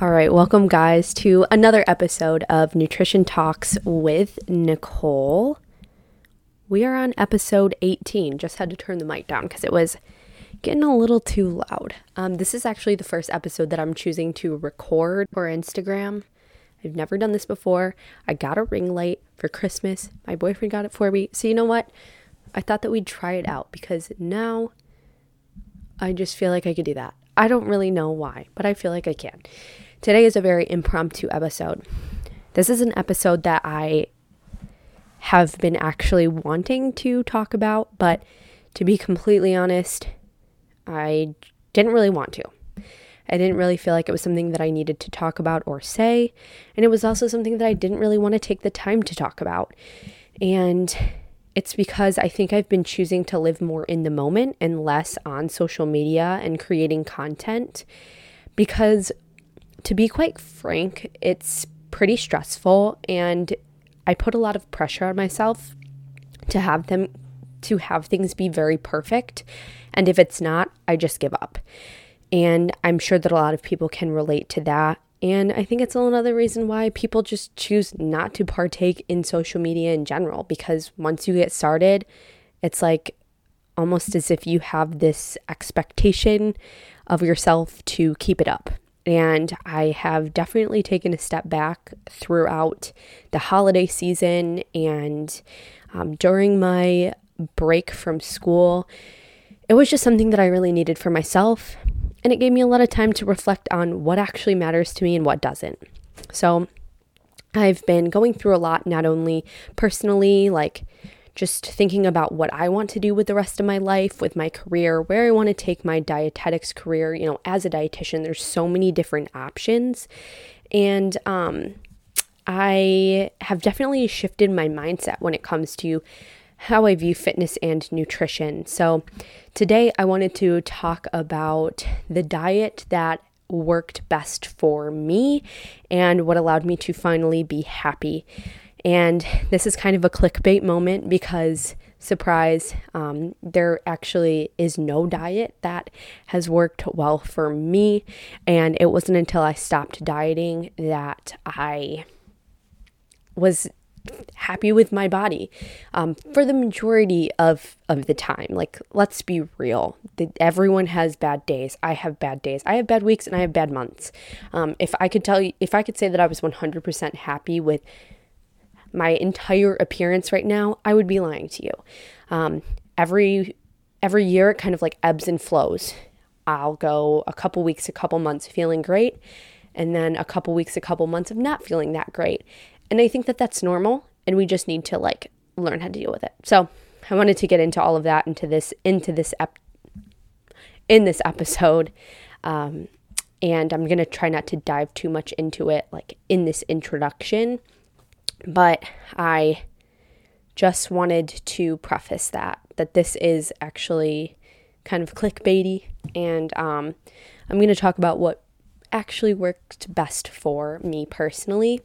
All right, welcome guys to another episode of Nutrition Talks with Nicole. We are on episode 18. Just had to turn the mic down because it was getting a little too loud. Um, this is actually the first episode that I'm choosing to record for Instagram. I've never done this before. I got a ring light for Christmas. My boyfriend got it for me. So, you know what? I thought that we'd try it out because now I just feel like I could do that. I don't really know why, but I feel like I can. Today is a very impromptu episode. This is an episode that I have been actually wanting to talk about, but to be completely honest, I didn't really want to. I didn't really feel like it was something that I needed to talk about or say. And it was also something that I didn't really want to take the time to talk about. And it's because I think I've been choosing to live more in the moment and less on social media and creating content because to be quite frank, it's pretty stressful and I put a lot of pressure on myself to have them to have things be very perfect. And if it's not, I just give up. And I'm sure that a lot of people can relate to that. And I think it's another reason why people just choose not to partake in social media in general because once you get started, it's like almost as if you have this expectation of yourself to keep it up. And I have definitely taken a step back throughout the holiday season and um, during my break from school. It was just something that I really needed for myself. And it gave me a lot of time to reflect on what actually matters to me and what doesn't. So I've been going through a lot, not only personally, like just thinking about what I want to do with the rest of my life, with my career, where I want to take my dietetics career. You know, as a dietitian, there's so many different options. And um, I have definitely shifted my mindset when it comes to how I view fitness and nutrition. So, today I wanted to talk about the diet that worked best for me and what allowed me to finally be happy. And this is kind of a clickbait moment because, surprise, um, there actually is no diet that has worked well for me. And it wasn't until I stopped dieting that I was happy with my body um, for the majority of, of the time. Like, let's be real. The, everyone has bad days. I have bad days. I have bad weeks and I have bad months. Um, if I could tell you, if I could say that I was 100% happy with my entire appearance right now, I would be lying to you. Um, every every year, it kind of like ebbs and flows. I'll go a couple weeks, a couple months feeling great, and then a couple weeks, a couple months of not feeling that great. And I think that that's normal, and we just need to like learn how to deal with it. So I wanted to get into all of that into this into this ep- in this episode. Um, and I'm gonna try not to dive too much into it, like in this introduction but I just wanted to preface that that this is actually kind of clickbaity, and um, I'm going to talk about what actually worked best for me personally.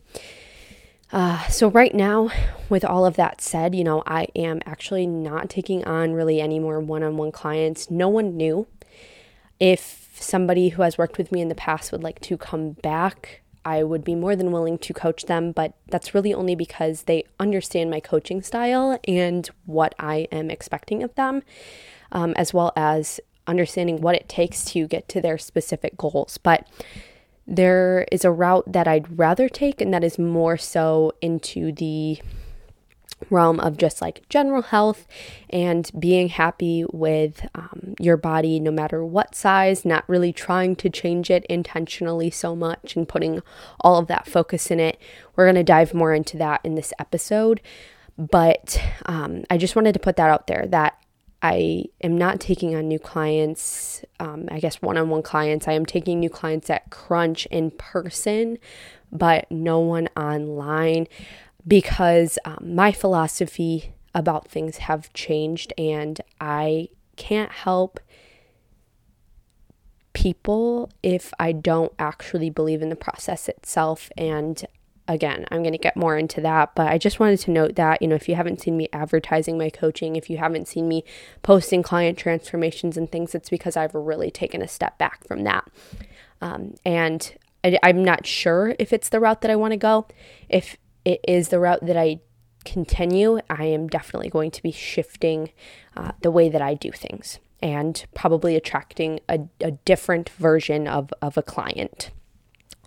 Uh, so right now, with all of that said, you know, I am actually not taking on really any more one-on-one clients. No one knew if somebody who has worked with me in the past would like to come back I would be more than willing to coach them, but that's really only because they understand my coaching style and what I am expecting of them, um, as well as understanding what it takes to get to their specific goals. But there is a route that I'd rather take, and that is more so into the realm of just like general health and being happy with um, your body no matter what size, not really trying to change it intentionally so much and putting all of that focus in it. We're going to dive more into that in this episode. But um, I just wanted to put that out there that I am not taking on new clients, um, I guess one on one clients. I am taking new clients at Crunch in person, but no one online because um, my philosophy about things have changed and I can't help people if I don't actually believe in the process itself. And again, I'm going to get more into that, but I just wanted to note that, you know, if you haven't seen me advertising my coaching, if you haven't seen me posting client transformations and things, it's because I've really taken a step back from that. Um, and I, I'm not sure if it's the route that I want to go. If it is the route that I continue, I am definitely going to be shifting uh, the way that I do things and probably attracting a, a different version of, of a client.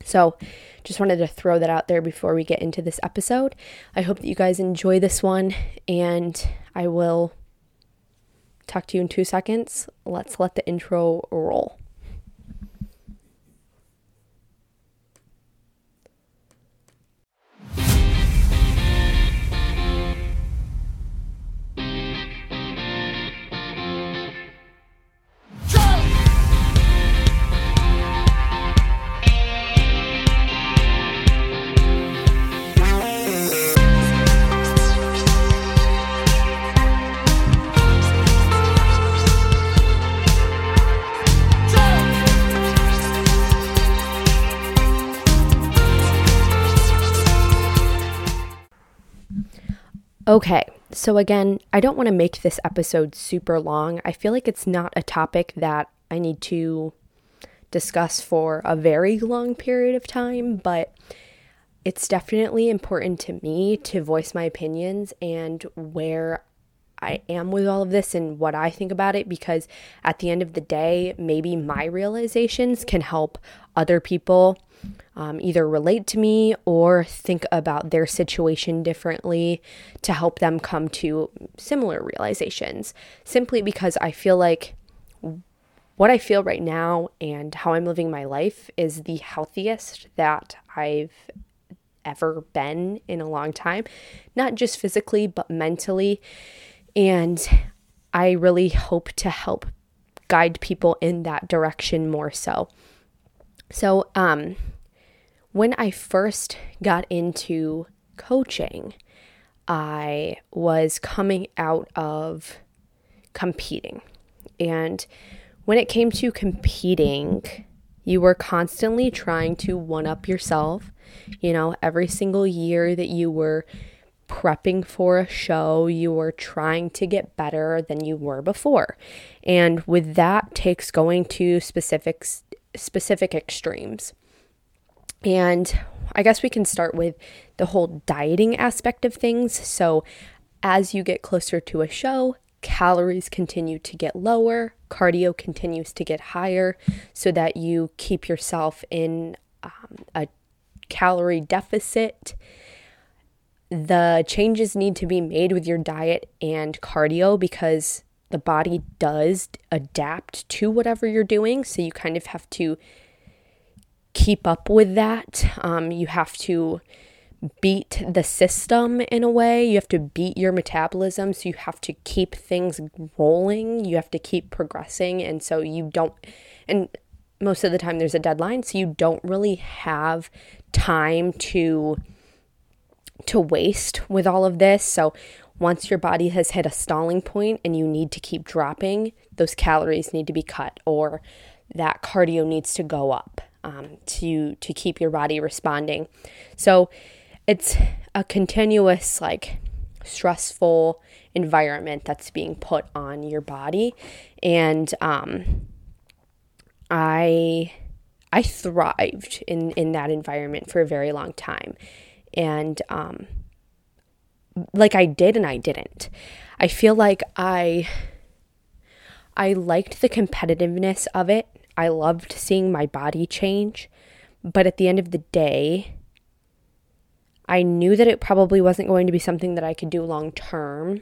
So, just wanted to throw that out there before we get into this episode. I hope that you guys enjoy this one, and I will talk to you in two seconds. Let's let the intro roll. Okay, so again, I don't want to make this episode super long. I feel like it's not a topic that I need to discuss for a very long period of time, but it's definitely important to me to voice my opinions and where I am with all of this and what I think about it because at the end of the day, maybe my realizations can help other people um, either relate to me or think about their situation differently to help them come to similar realizations. Simply because I feel like what I feel right now and how I'm living my life is the healthiest that I've ever been in a long time, not just physically, but mentally. And I really hope to help guide people in that direction more so. So, um, when I first got into coaching, I was coming out of competing. And when it came to competing, you were constantly trying to one up yourself. You know, every single year that you were prepping for a show, you were trying to get better than you were before. And with that takes going to specific specific extremes. And I guess we can start with the whole dieting aspect of things. So, as you get closer to a show, calories continue to get lower, cardio continues to get higher, so that you keep yourself in um, a calorie deficit. The changes need to be made with your diet and cardio because the body does adapt to whatever you're doing. So, you kind of have to keep up with that. Um, you have to beat the system in a way. You have to beat your metabolism. So you have to keep things rolling. You have to keep progressing. And so you don't, and most of the time there's a deadline. So you don't really have time to to waste with all of this. So once your body has hit a stalling point and you need to keep dropping, those calories need to be cut or that cardio needs to go up um, to to keep your body responding. So it's a continuous like stressful environment that's being put on your body, and um, I I thrived in in that environment for a very long time, and um, like I did and I didn't. I feel like I I liked the competitiveness of it I loved seeing my body change. But at the end of the day, I knew that it probably wasn't going to be something that I could do long term.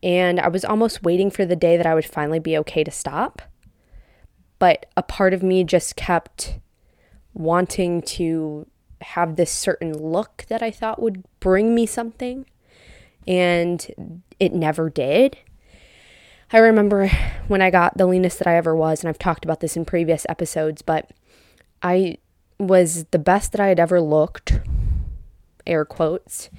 And I was almost waiting for the day that I would finally be okay to stop. But a part of me just kept wanting to have this certain look that I thought would bring me something. And it never did. I remember when I got the leanest that I ever was, and I've talked about this in previous episodes, but I was the best that I had ever looked, air quotes,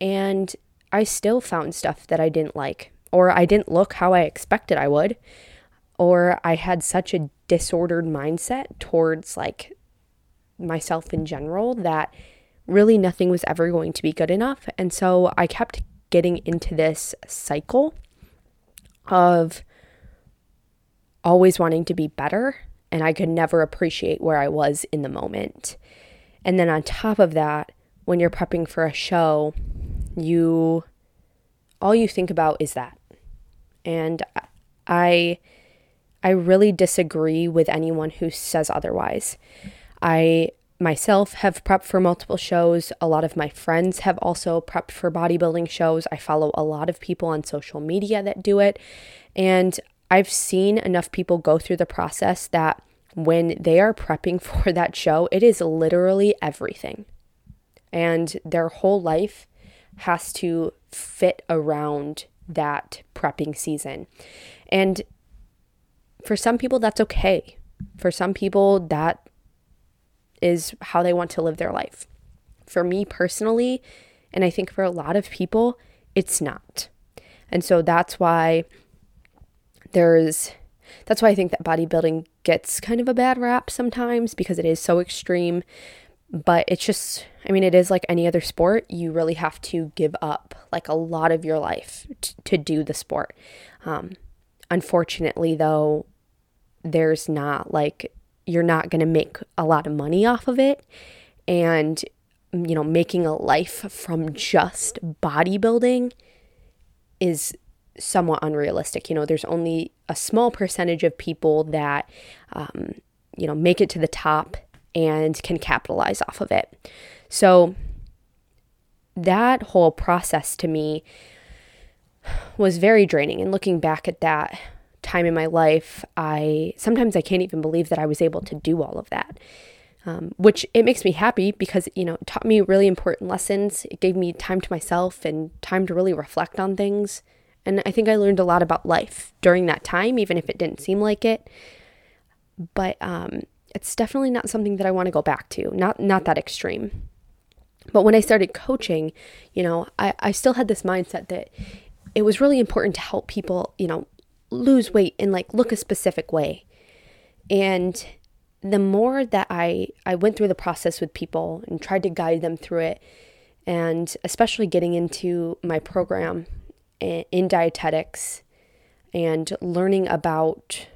and I still found stuff that I didn't like, or I didn't look how I expected I would, or I had such a disordered mindset towards like myself in general that really nothing was ever going to be good enough. And so I kept getting into this cycle of always wanting to be better and I could never appreciate where I was in the moment. And then on top of that, when you're prepping for a show, you all you think about is that. And I I really disagree with anyone who says otherwise. I myself have prepped for multiple shows. A lot of my friends have also prepped for bodybuilding shows. I follow a lot of people on social media that do it. And I've seen enough people go through the process that when they are prepping for that show, it is literally everything. And their whole life has to fit around that prepping season. And for some people, that's okay. For some people, that is how they want to live their life. For me personally, and I think for a lot of people, it's not. And so that's why there's that's why I think that bodybuilding gets kind of a bad rap sometimes because it is so extreme. But it's just, I mean, it is like any other sport. You really have to give up like a lot of your life t- to do the sport. Um, unfortunately, though, there's not like, you're not going to make a lot of money off of it. And, you know, making a life from just bodybuilding is somewhat unrealistic. You know, there's only a small percentage of people that, um, you know, make it to the top and can capitalize off of it. So that whole process to me was very draining. And looking back at that time in my life, I sometimes I can't even believe that I was able to do all of that. Um, which it makes me happy because you know it taught me really important lessons. It gave me time to myself and time to really reflect on things and I think I learned a lot about life during that time, even if it didn't seem like it. But um, it's definitely not something that I want to go back to. Not not that extreme. But when I started coaching, you know, I, I still had this mindset that it was really important to help people, you know, lose weight and like look a specific way. And the more that I I went through the process with people and tried to guide them through it, and especially getting into my program in dietetics and learning about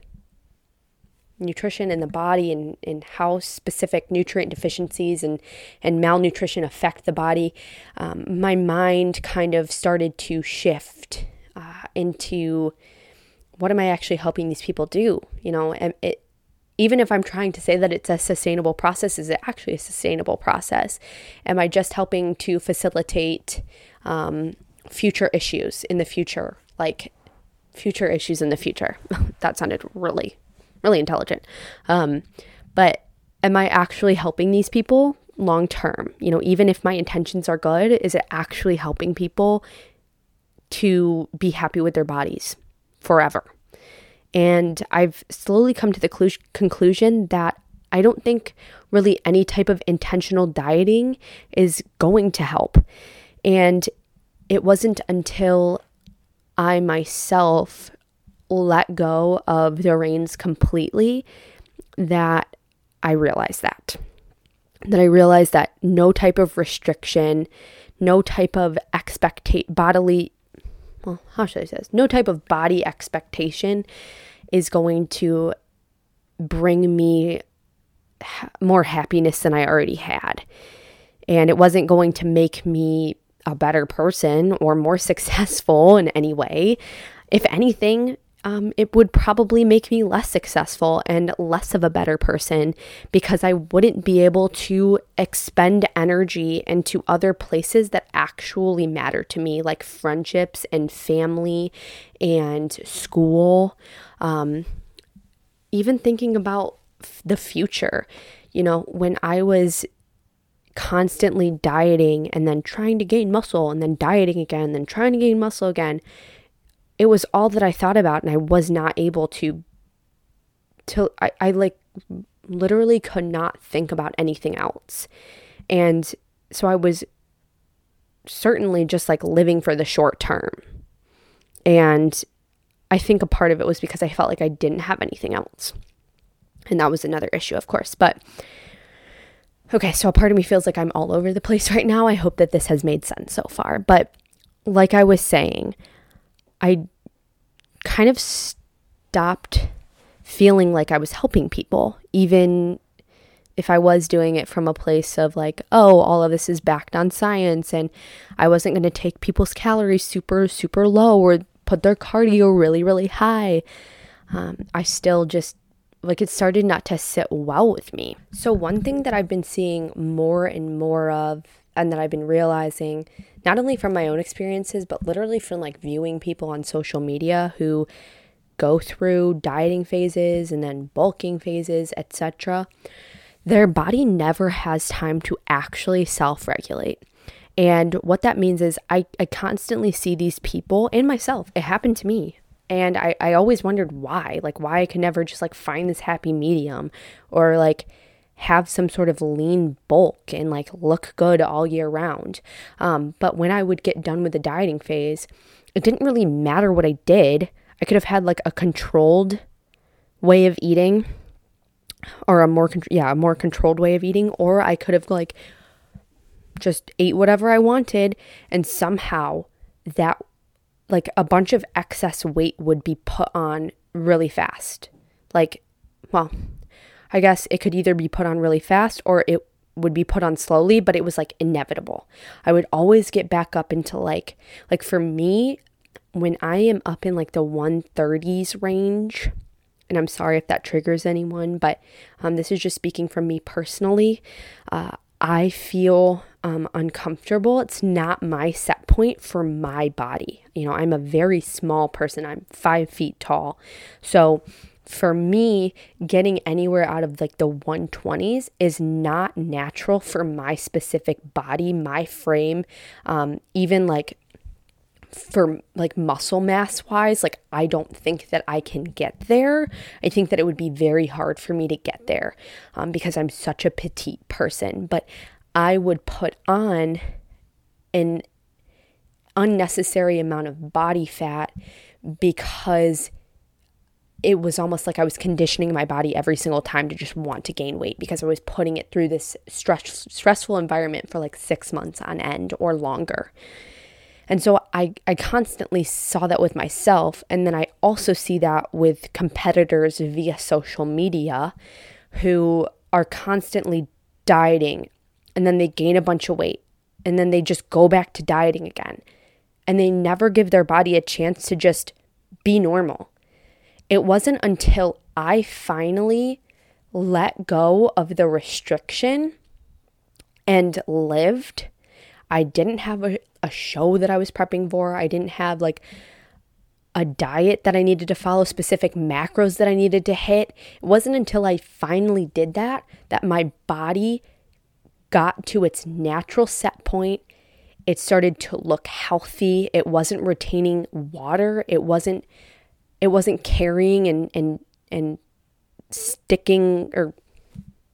nutrition in the body and, and how specific nutrient deficiencies and, and malnutrition affect the body, um, my mind kind of started to shift uh, into what am I actually helping these people do? You know, and it, even if I'm trying to say that it's a sustainable process, is it actually a sustainable process? Am I just helping to facilitate um, future issues in the future, like future issues in the future. that sounded really, really intelligent. Um, but am I actually helping these people long term? You know, even if my intentions are good, is it actually helping people to be happy with their bodies forever? And I've slowly come to the clu- conclusion that I don't think really any type of intentional dieting is going to help. And it wasn't until I myself let go of the reins completely that I realized that. That I realized that no type of restriction, no type of expectate bodily well, how should I say this? No type of body expectation is going to bring me ha- more happiness than I already had. And it wasn't going to make me a better person or more successful in any way. If anything, um, it would probably make me less successful and less of a better person because I wouldn't be able to expend energy into other places that actually matter to me, like friendships and family and school. Um, even thinking about the future. You know, when I was constantly dieting and then trying to gain muscle and then dieting again, and then trying to gain muscle again. It was all that I thought about, and I was not able to. To I, I like literally could not think about anything else, and so I was certainly just like living for the short term, and I think a part of it was because I felt like I didn't have anything else, and that was another issue, of course, but Okay, so a part of me feels like I'm all over the place right now. I hope that this has made sense so far. But like I was saying, I kind of stopped feeling like I was helping people, even if I was doing it from a place of like, oh, all of this is backed on science and I wasn't going to take people's calories super, super low or put their cardio really, really high. Um, I still just like it started not to sit well with me. So, one thing that I've been seeing more and more of, and that I've been realizing, not only from my own experiences, but literally from like viewing people on social media who go through dieting phases and then bulking phases, etc., their body never has time to actually self regulate. And what that means is I, I constantly see these people and myself. It happened to me. And I, I always wondered why, like why I could never just like find this happy medium or like have some sort of lean bulk and like look good all year round. Um, but when I would get done with the dieting phase, it didn't really matter what I did. I could have had like a controlled way of eating or a more con- yeah, a more controlled way of eating or I could have like just ate whatever I wanted and somehow that like a bunch of excess weight would be put on really fast. Like, well, I guess it could either be put on really fast or it would be put on slowly, but it was like inevitable. I would always get back up into like like for me when I am up in like the 130s range, and I'm sorry if that triggers anyone, but um, this is just speaking from me personally. Uh, I feel um, uncomfortable. It's not my set point for my body. You know, I'm a very small person, I'm five feet tall. So, for me, getting anywhere out of like the 120s is not natural for my specific body, my frame, um, even like for like muscle mass wise, like I don't think that I can get there. I think that it would be very hard for me to get there um, because I'm such a petite person. But I would put on an unnecessary amount of body fat because it was almost like I was conditioning my body every single time to just want to gain weight because I was putting it through this stress, stressful environment for like six months on end or longer. And so I, I constantly saw that with myself. And then I also see that with competitors via social media who are constantly dieting and then they gain a bunch of weight and then they just go back to dieting again. And they never give their body a chance to just be normal. It wasn't until I finally let go of the restriction and lived I didn't have a, a show that I was prepping for. I didn't have like a diet that I needed to follow, specific macros that I needed to hit. It wasn't until I finally did that that my body got to its natural set point. It started to look healthy. It wasn't retaining water. It wasn't it wasn't carrying and and and sticking or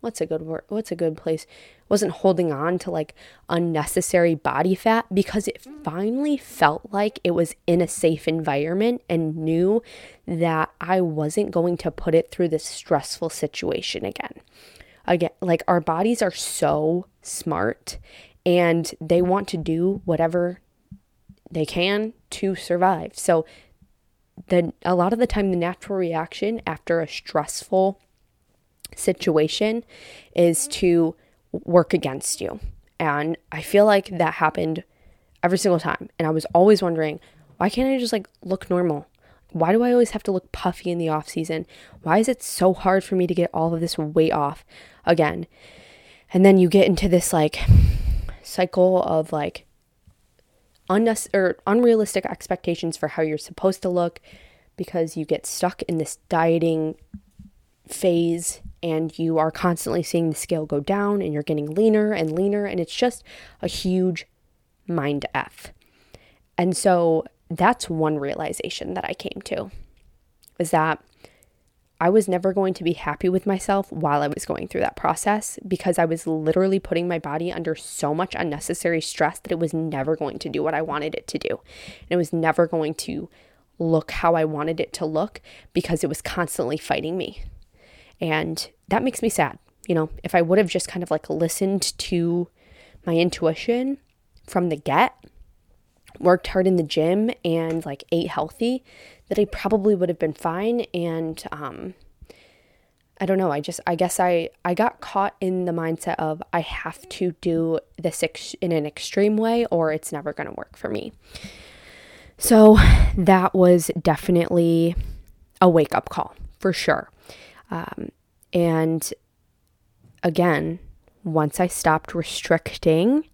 what's a good word? What's a good place? wasn't holding on to like unnecessary body fat because it finally felt like it was in a safe environment and knew that I wasn't going to put it through this stressful situation again. Again, like our bodies are so smart and they want to do whatever they can to survive. So then a lot of the time the natural reaction after a stressful situation is mm-hmm. to work against you. And I feel like that happened every single time. And I was always wondering, why can't I just like look normal? Why do I always have to look puffy in the off season? Why is it so hard for me to get all of this weight off again? And then you get into this like cycle of like unnecess- or unrealistic expectations for how you're supposed to look because you get stuck in this dieting phase and you are constantly seeing the scale go down and you're getting leaner and leaner and it's just a huge mind f. And so that's one realization that I came to is that I was never going to be happy with myself while I was going through that process because I was literally putting my body under so much unnecessary stress that it was never going to do what I wanted it to do. And it was never going to look how I wanted it to look because it was constantly fighting me. And that makes me sad. You know, if I would have just kind of like listened to my intuition from the get, worked hard in the gym and like ate healthy, that I probably would have been fine. And um, I don't know. I just, I guess I, I got caught in the mindset of I have to do this ex- in an extreme way or it's never going to work for me. So that was definitely a wake up call for sure. Um, and again, once I stopped restricting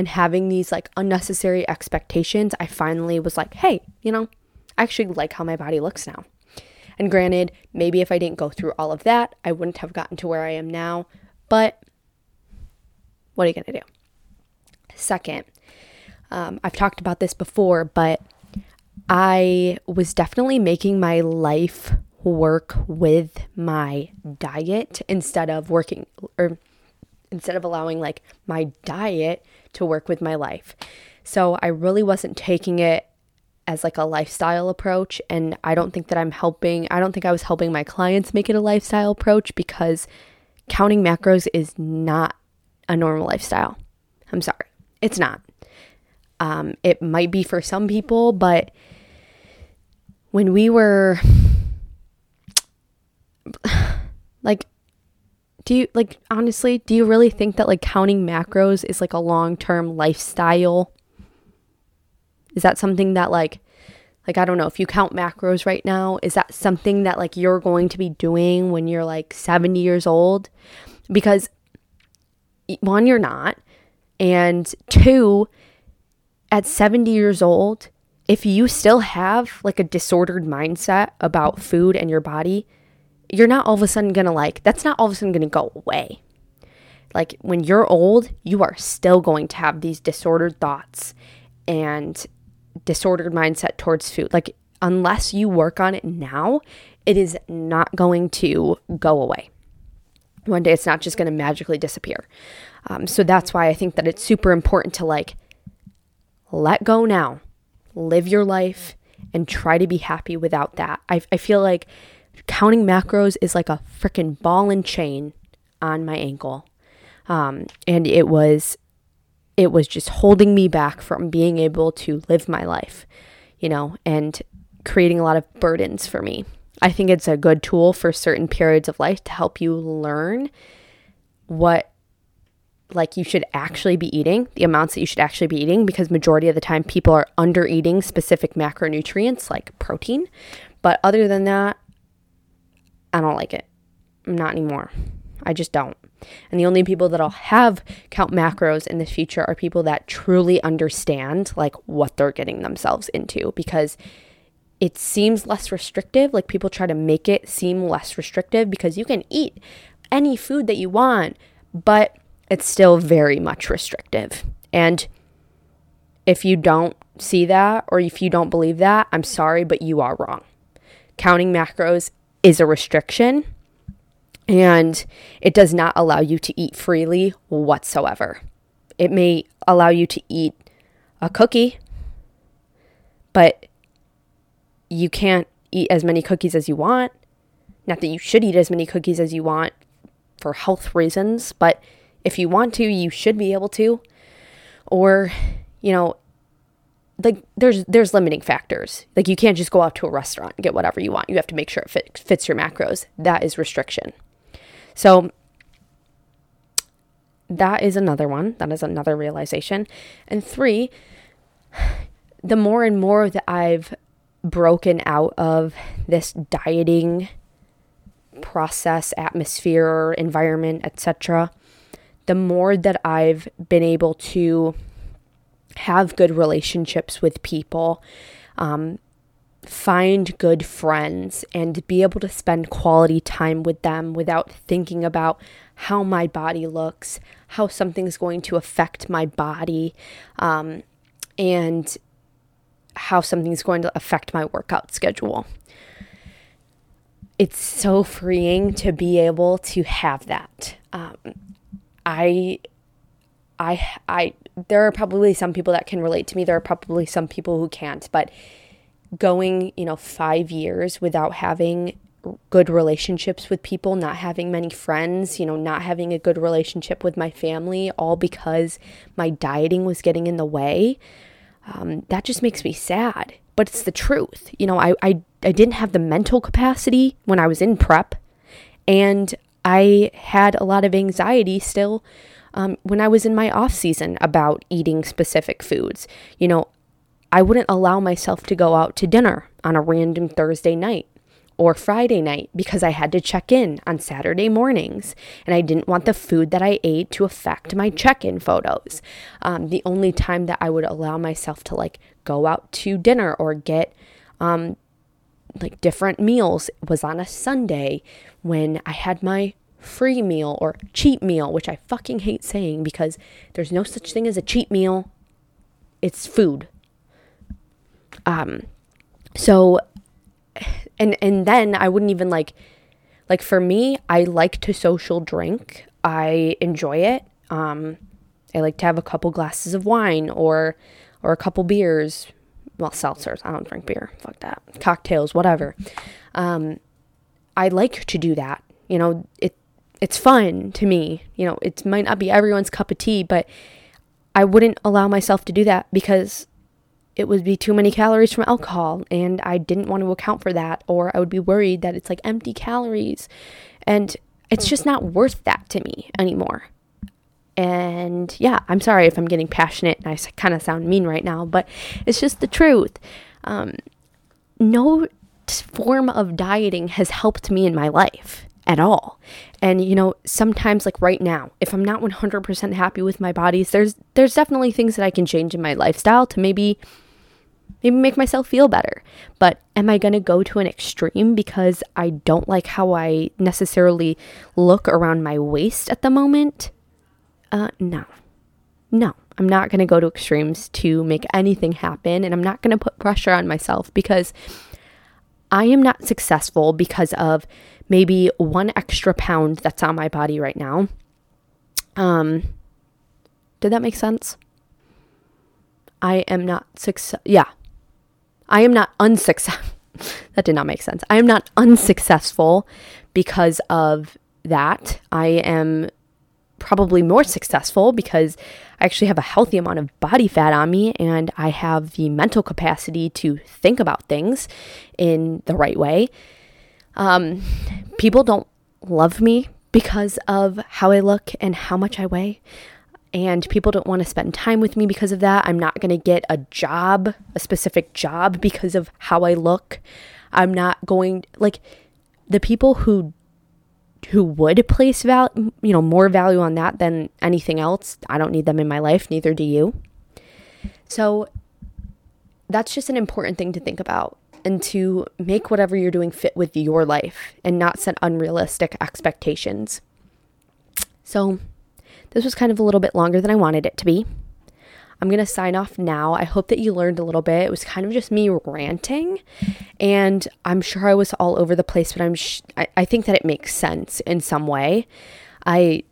and having these like unnecessary expectations, I finally was like, hey, you know, I actually like how my body looks now. And granted, maybe if I didn't go through all of that, I wouldn't have gotten to where I am now. But what are you going to do? Second, um, I've talked about this before, but I was definitely making my life work with my diet instead of working or instead of allowing like my diet to work with my life. So I really wasn't taking it as like a lifestyle approach and I don't think that I'm helping I don't think I was helping my clients make it a lifestyle approach because counting macros is not a normal lifestyle. I'm sorry. It's not. Um, it might be for some people, but when we were like do you like honestly do you really think that like counting macros is like a long-term lifestyle is that something that like like I don't know if you count macros right now, is that something that like you're going to be doing when you're like 70 years old? Because one you're not, and two at 70 years old, if you still have like a disordered mindset about food and your body, you're not all of a sudden to like that's not all of a sudden to go away. Like when you're old, you are still going to have these disordered thoughts and disordered mindset towards food. Like, unless you work on it now, it is not going to go away. One day it's not just going to magically disappear. Um, so that's why I think that it's super important to like let go now, live your life, and try to be happy without that. I, I feel like counting macros is like a freaking ball and chain on my ankle. Um, and it was it was just holding me back from being able to live my life, you know, and creating a lot of burdens for me. I think it's a good tool for certain periods of life to help you learn what like you should actually be eating, the amounts that you should actually be eating because majority of the time people are under eating specific macronutrients like protein. But other than that, I don't like it. Not anymore. I just don't. And the only people that'll have count macros in the future are people that truly understand like what they're getting themselves into because it seems less restrictive. Like people try to make it seem less restrictive because you can eat any food that you want, but it's still very much restrictive. And if you don't see that or if you don't believe that, I'm sorry, but you are wrong. Counting macros is a restriction and it does not allow you to eat freely whatsoever. It may allow you to eat a cookie, but you can't eat as many cookies as you want. Not that you should eat as many cookies as you want for health reasons, but if you want to, you should be able to. Or, you know, like there's there's limiting factors. Like you can't just go out to a restaurant and get whatever you want. You have to make sure it fit, fits your macros. That is restriction. So that is another one. That is another realization. And three, the more and more that I've broken out of this dieting process, atmosphere, environment, etc., the more that I've been able to have good relationships with people, um, find good friends and be able to spend quality time with them without thinking about how my body looks, how something's going to affect my body, um, and how something's going to affect my workout schedule. It's so freeing to be able to have that. Um, I, I, I, there are probably some people that can relate to me. There are probably some people who can't, but going, you know, five years without having good relationships with people, not having many friends, you know, not having a good relationship with my family, all because my dieting was getting in the way, um, that just makes me sad. But it's the truth. You know, I, I, I didn't have the mental capacity when I was in prep, And I had a lot of anxiety still um, when I was in my off season about eating specific foods. You know, I wouldn't allow myself to go out to dinner on a random Thursday night or Friday night because I had to check in on Saturday mornings and I didn't want the food that I ate to affect my check in photos. Um, the only time that I would allow myself to like go out to dinner or get um, like different meals was on a Sunday when I had my free meal or cheat meal, which I fucking hate saying because there's no such thing as a cheat meal. It's food. Um, so, and and then I wouldn't even like, like for me, I like to social drink. I enjoy it. Um, I like to have a couple glasses of wine or or a couple beers. Well, seltzers. I don't drink beer. Fuck that. Cocktails, whatever. Um, I like to do that. You know, it it's fun to me. You know, it might not be everyone's cup of tea, but I wouldn't allow myself to do that because it would be too many calories from alcohol and I didn't want to account for that or I would be worried that it's like empty calories and it's just not worth that to me anymore. And yeah, I'm sorry if I'm getting passionate and I kind of sound mean right now, but it's just the truth. Um, no form of dieting has helped me in my life at all. And you know, sometimes like right now, if I'm not 100% happy with my bodies, there's there's definitely things that I can change in my lifestyle to maybe maybe make myself feel better. But am I going to go to an extreme because I don't like how I necessarily look around my waist at the moment? Uh no. No. I'm not going to go to extremes to make anything happen and I'm not going to put pressure on myself because I am not successful because of maybe one extra pound that's on my body right now. Um, did that make sense? I am not success. Yeah, I am not unsuccessful. that did not make sense. I am not unsuccessful because of that. I am probably more successful because I actually have a healthy amount of body fat on me and I have the mental capacity to think about things in the right way. Um, people don't love me because of how I look and how much I weigh. And people don't want to spend time with me because of that. I'm not going to get a job, a specific job, because of how I look. I'm not going, like, the people who who would place value, you know, more value on that than anything else. I don't need them in my life, neither do you. So that's just an important thing to think about and to make whatever you're doing fit with your life and not set unrealistic expectations. So, this was kind of a little bit longer than I wanted it to be. I'm going to sign off now. I hope that you learned a little bit. It was kind of just me ranting, and I'm sure I was all over the place, but I'm sh- I, I think that it makes sense in some way. I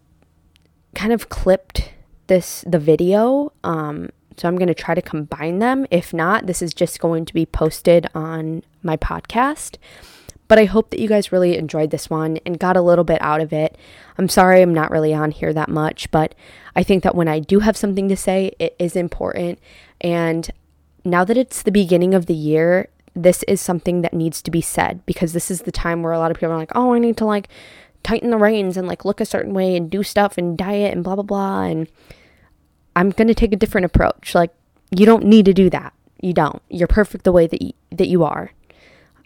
kind of clipped this the video um, so I'm going to try to combine them. If not, this is just going to be posted on my podcast. But I hope that you guys really enjoyed this one and got a little bit out of it. I'm sorry I'm not really on here that much, but I think that when I do have something to say, it is important. And now that it's the beginning of the year, this is something that needs to be said because this is the time where a lot of people are like, oh, I need to like tighten the reins and like look a certain way and do stuff and diet and blah, blah, blah. And I'm going to take a different approach. Like, you don't need to do that. You don't. You're perfect the way that you, that you are.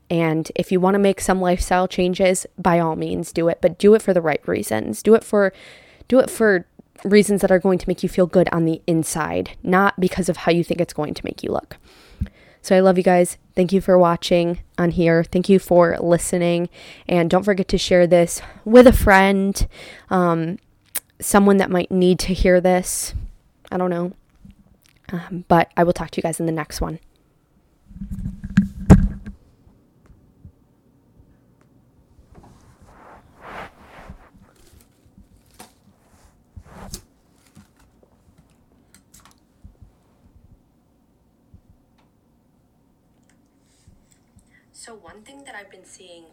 And if you want to make some lifestyle changes, by all means do it, but do it for the right reasons. Do it for do it for reasons that are going to make you feel good on the inside, not because of how you think it's going to make you look. So I love you guys. Thank you for watching on here. Thank you for listening. And don't forget to share this with a friend, um, someone that might need to hear this. I don't know. Um, but I will talk to you guys in the next one. So one thing that I've been seeing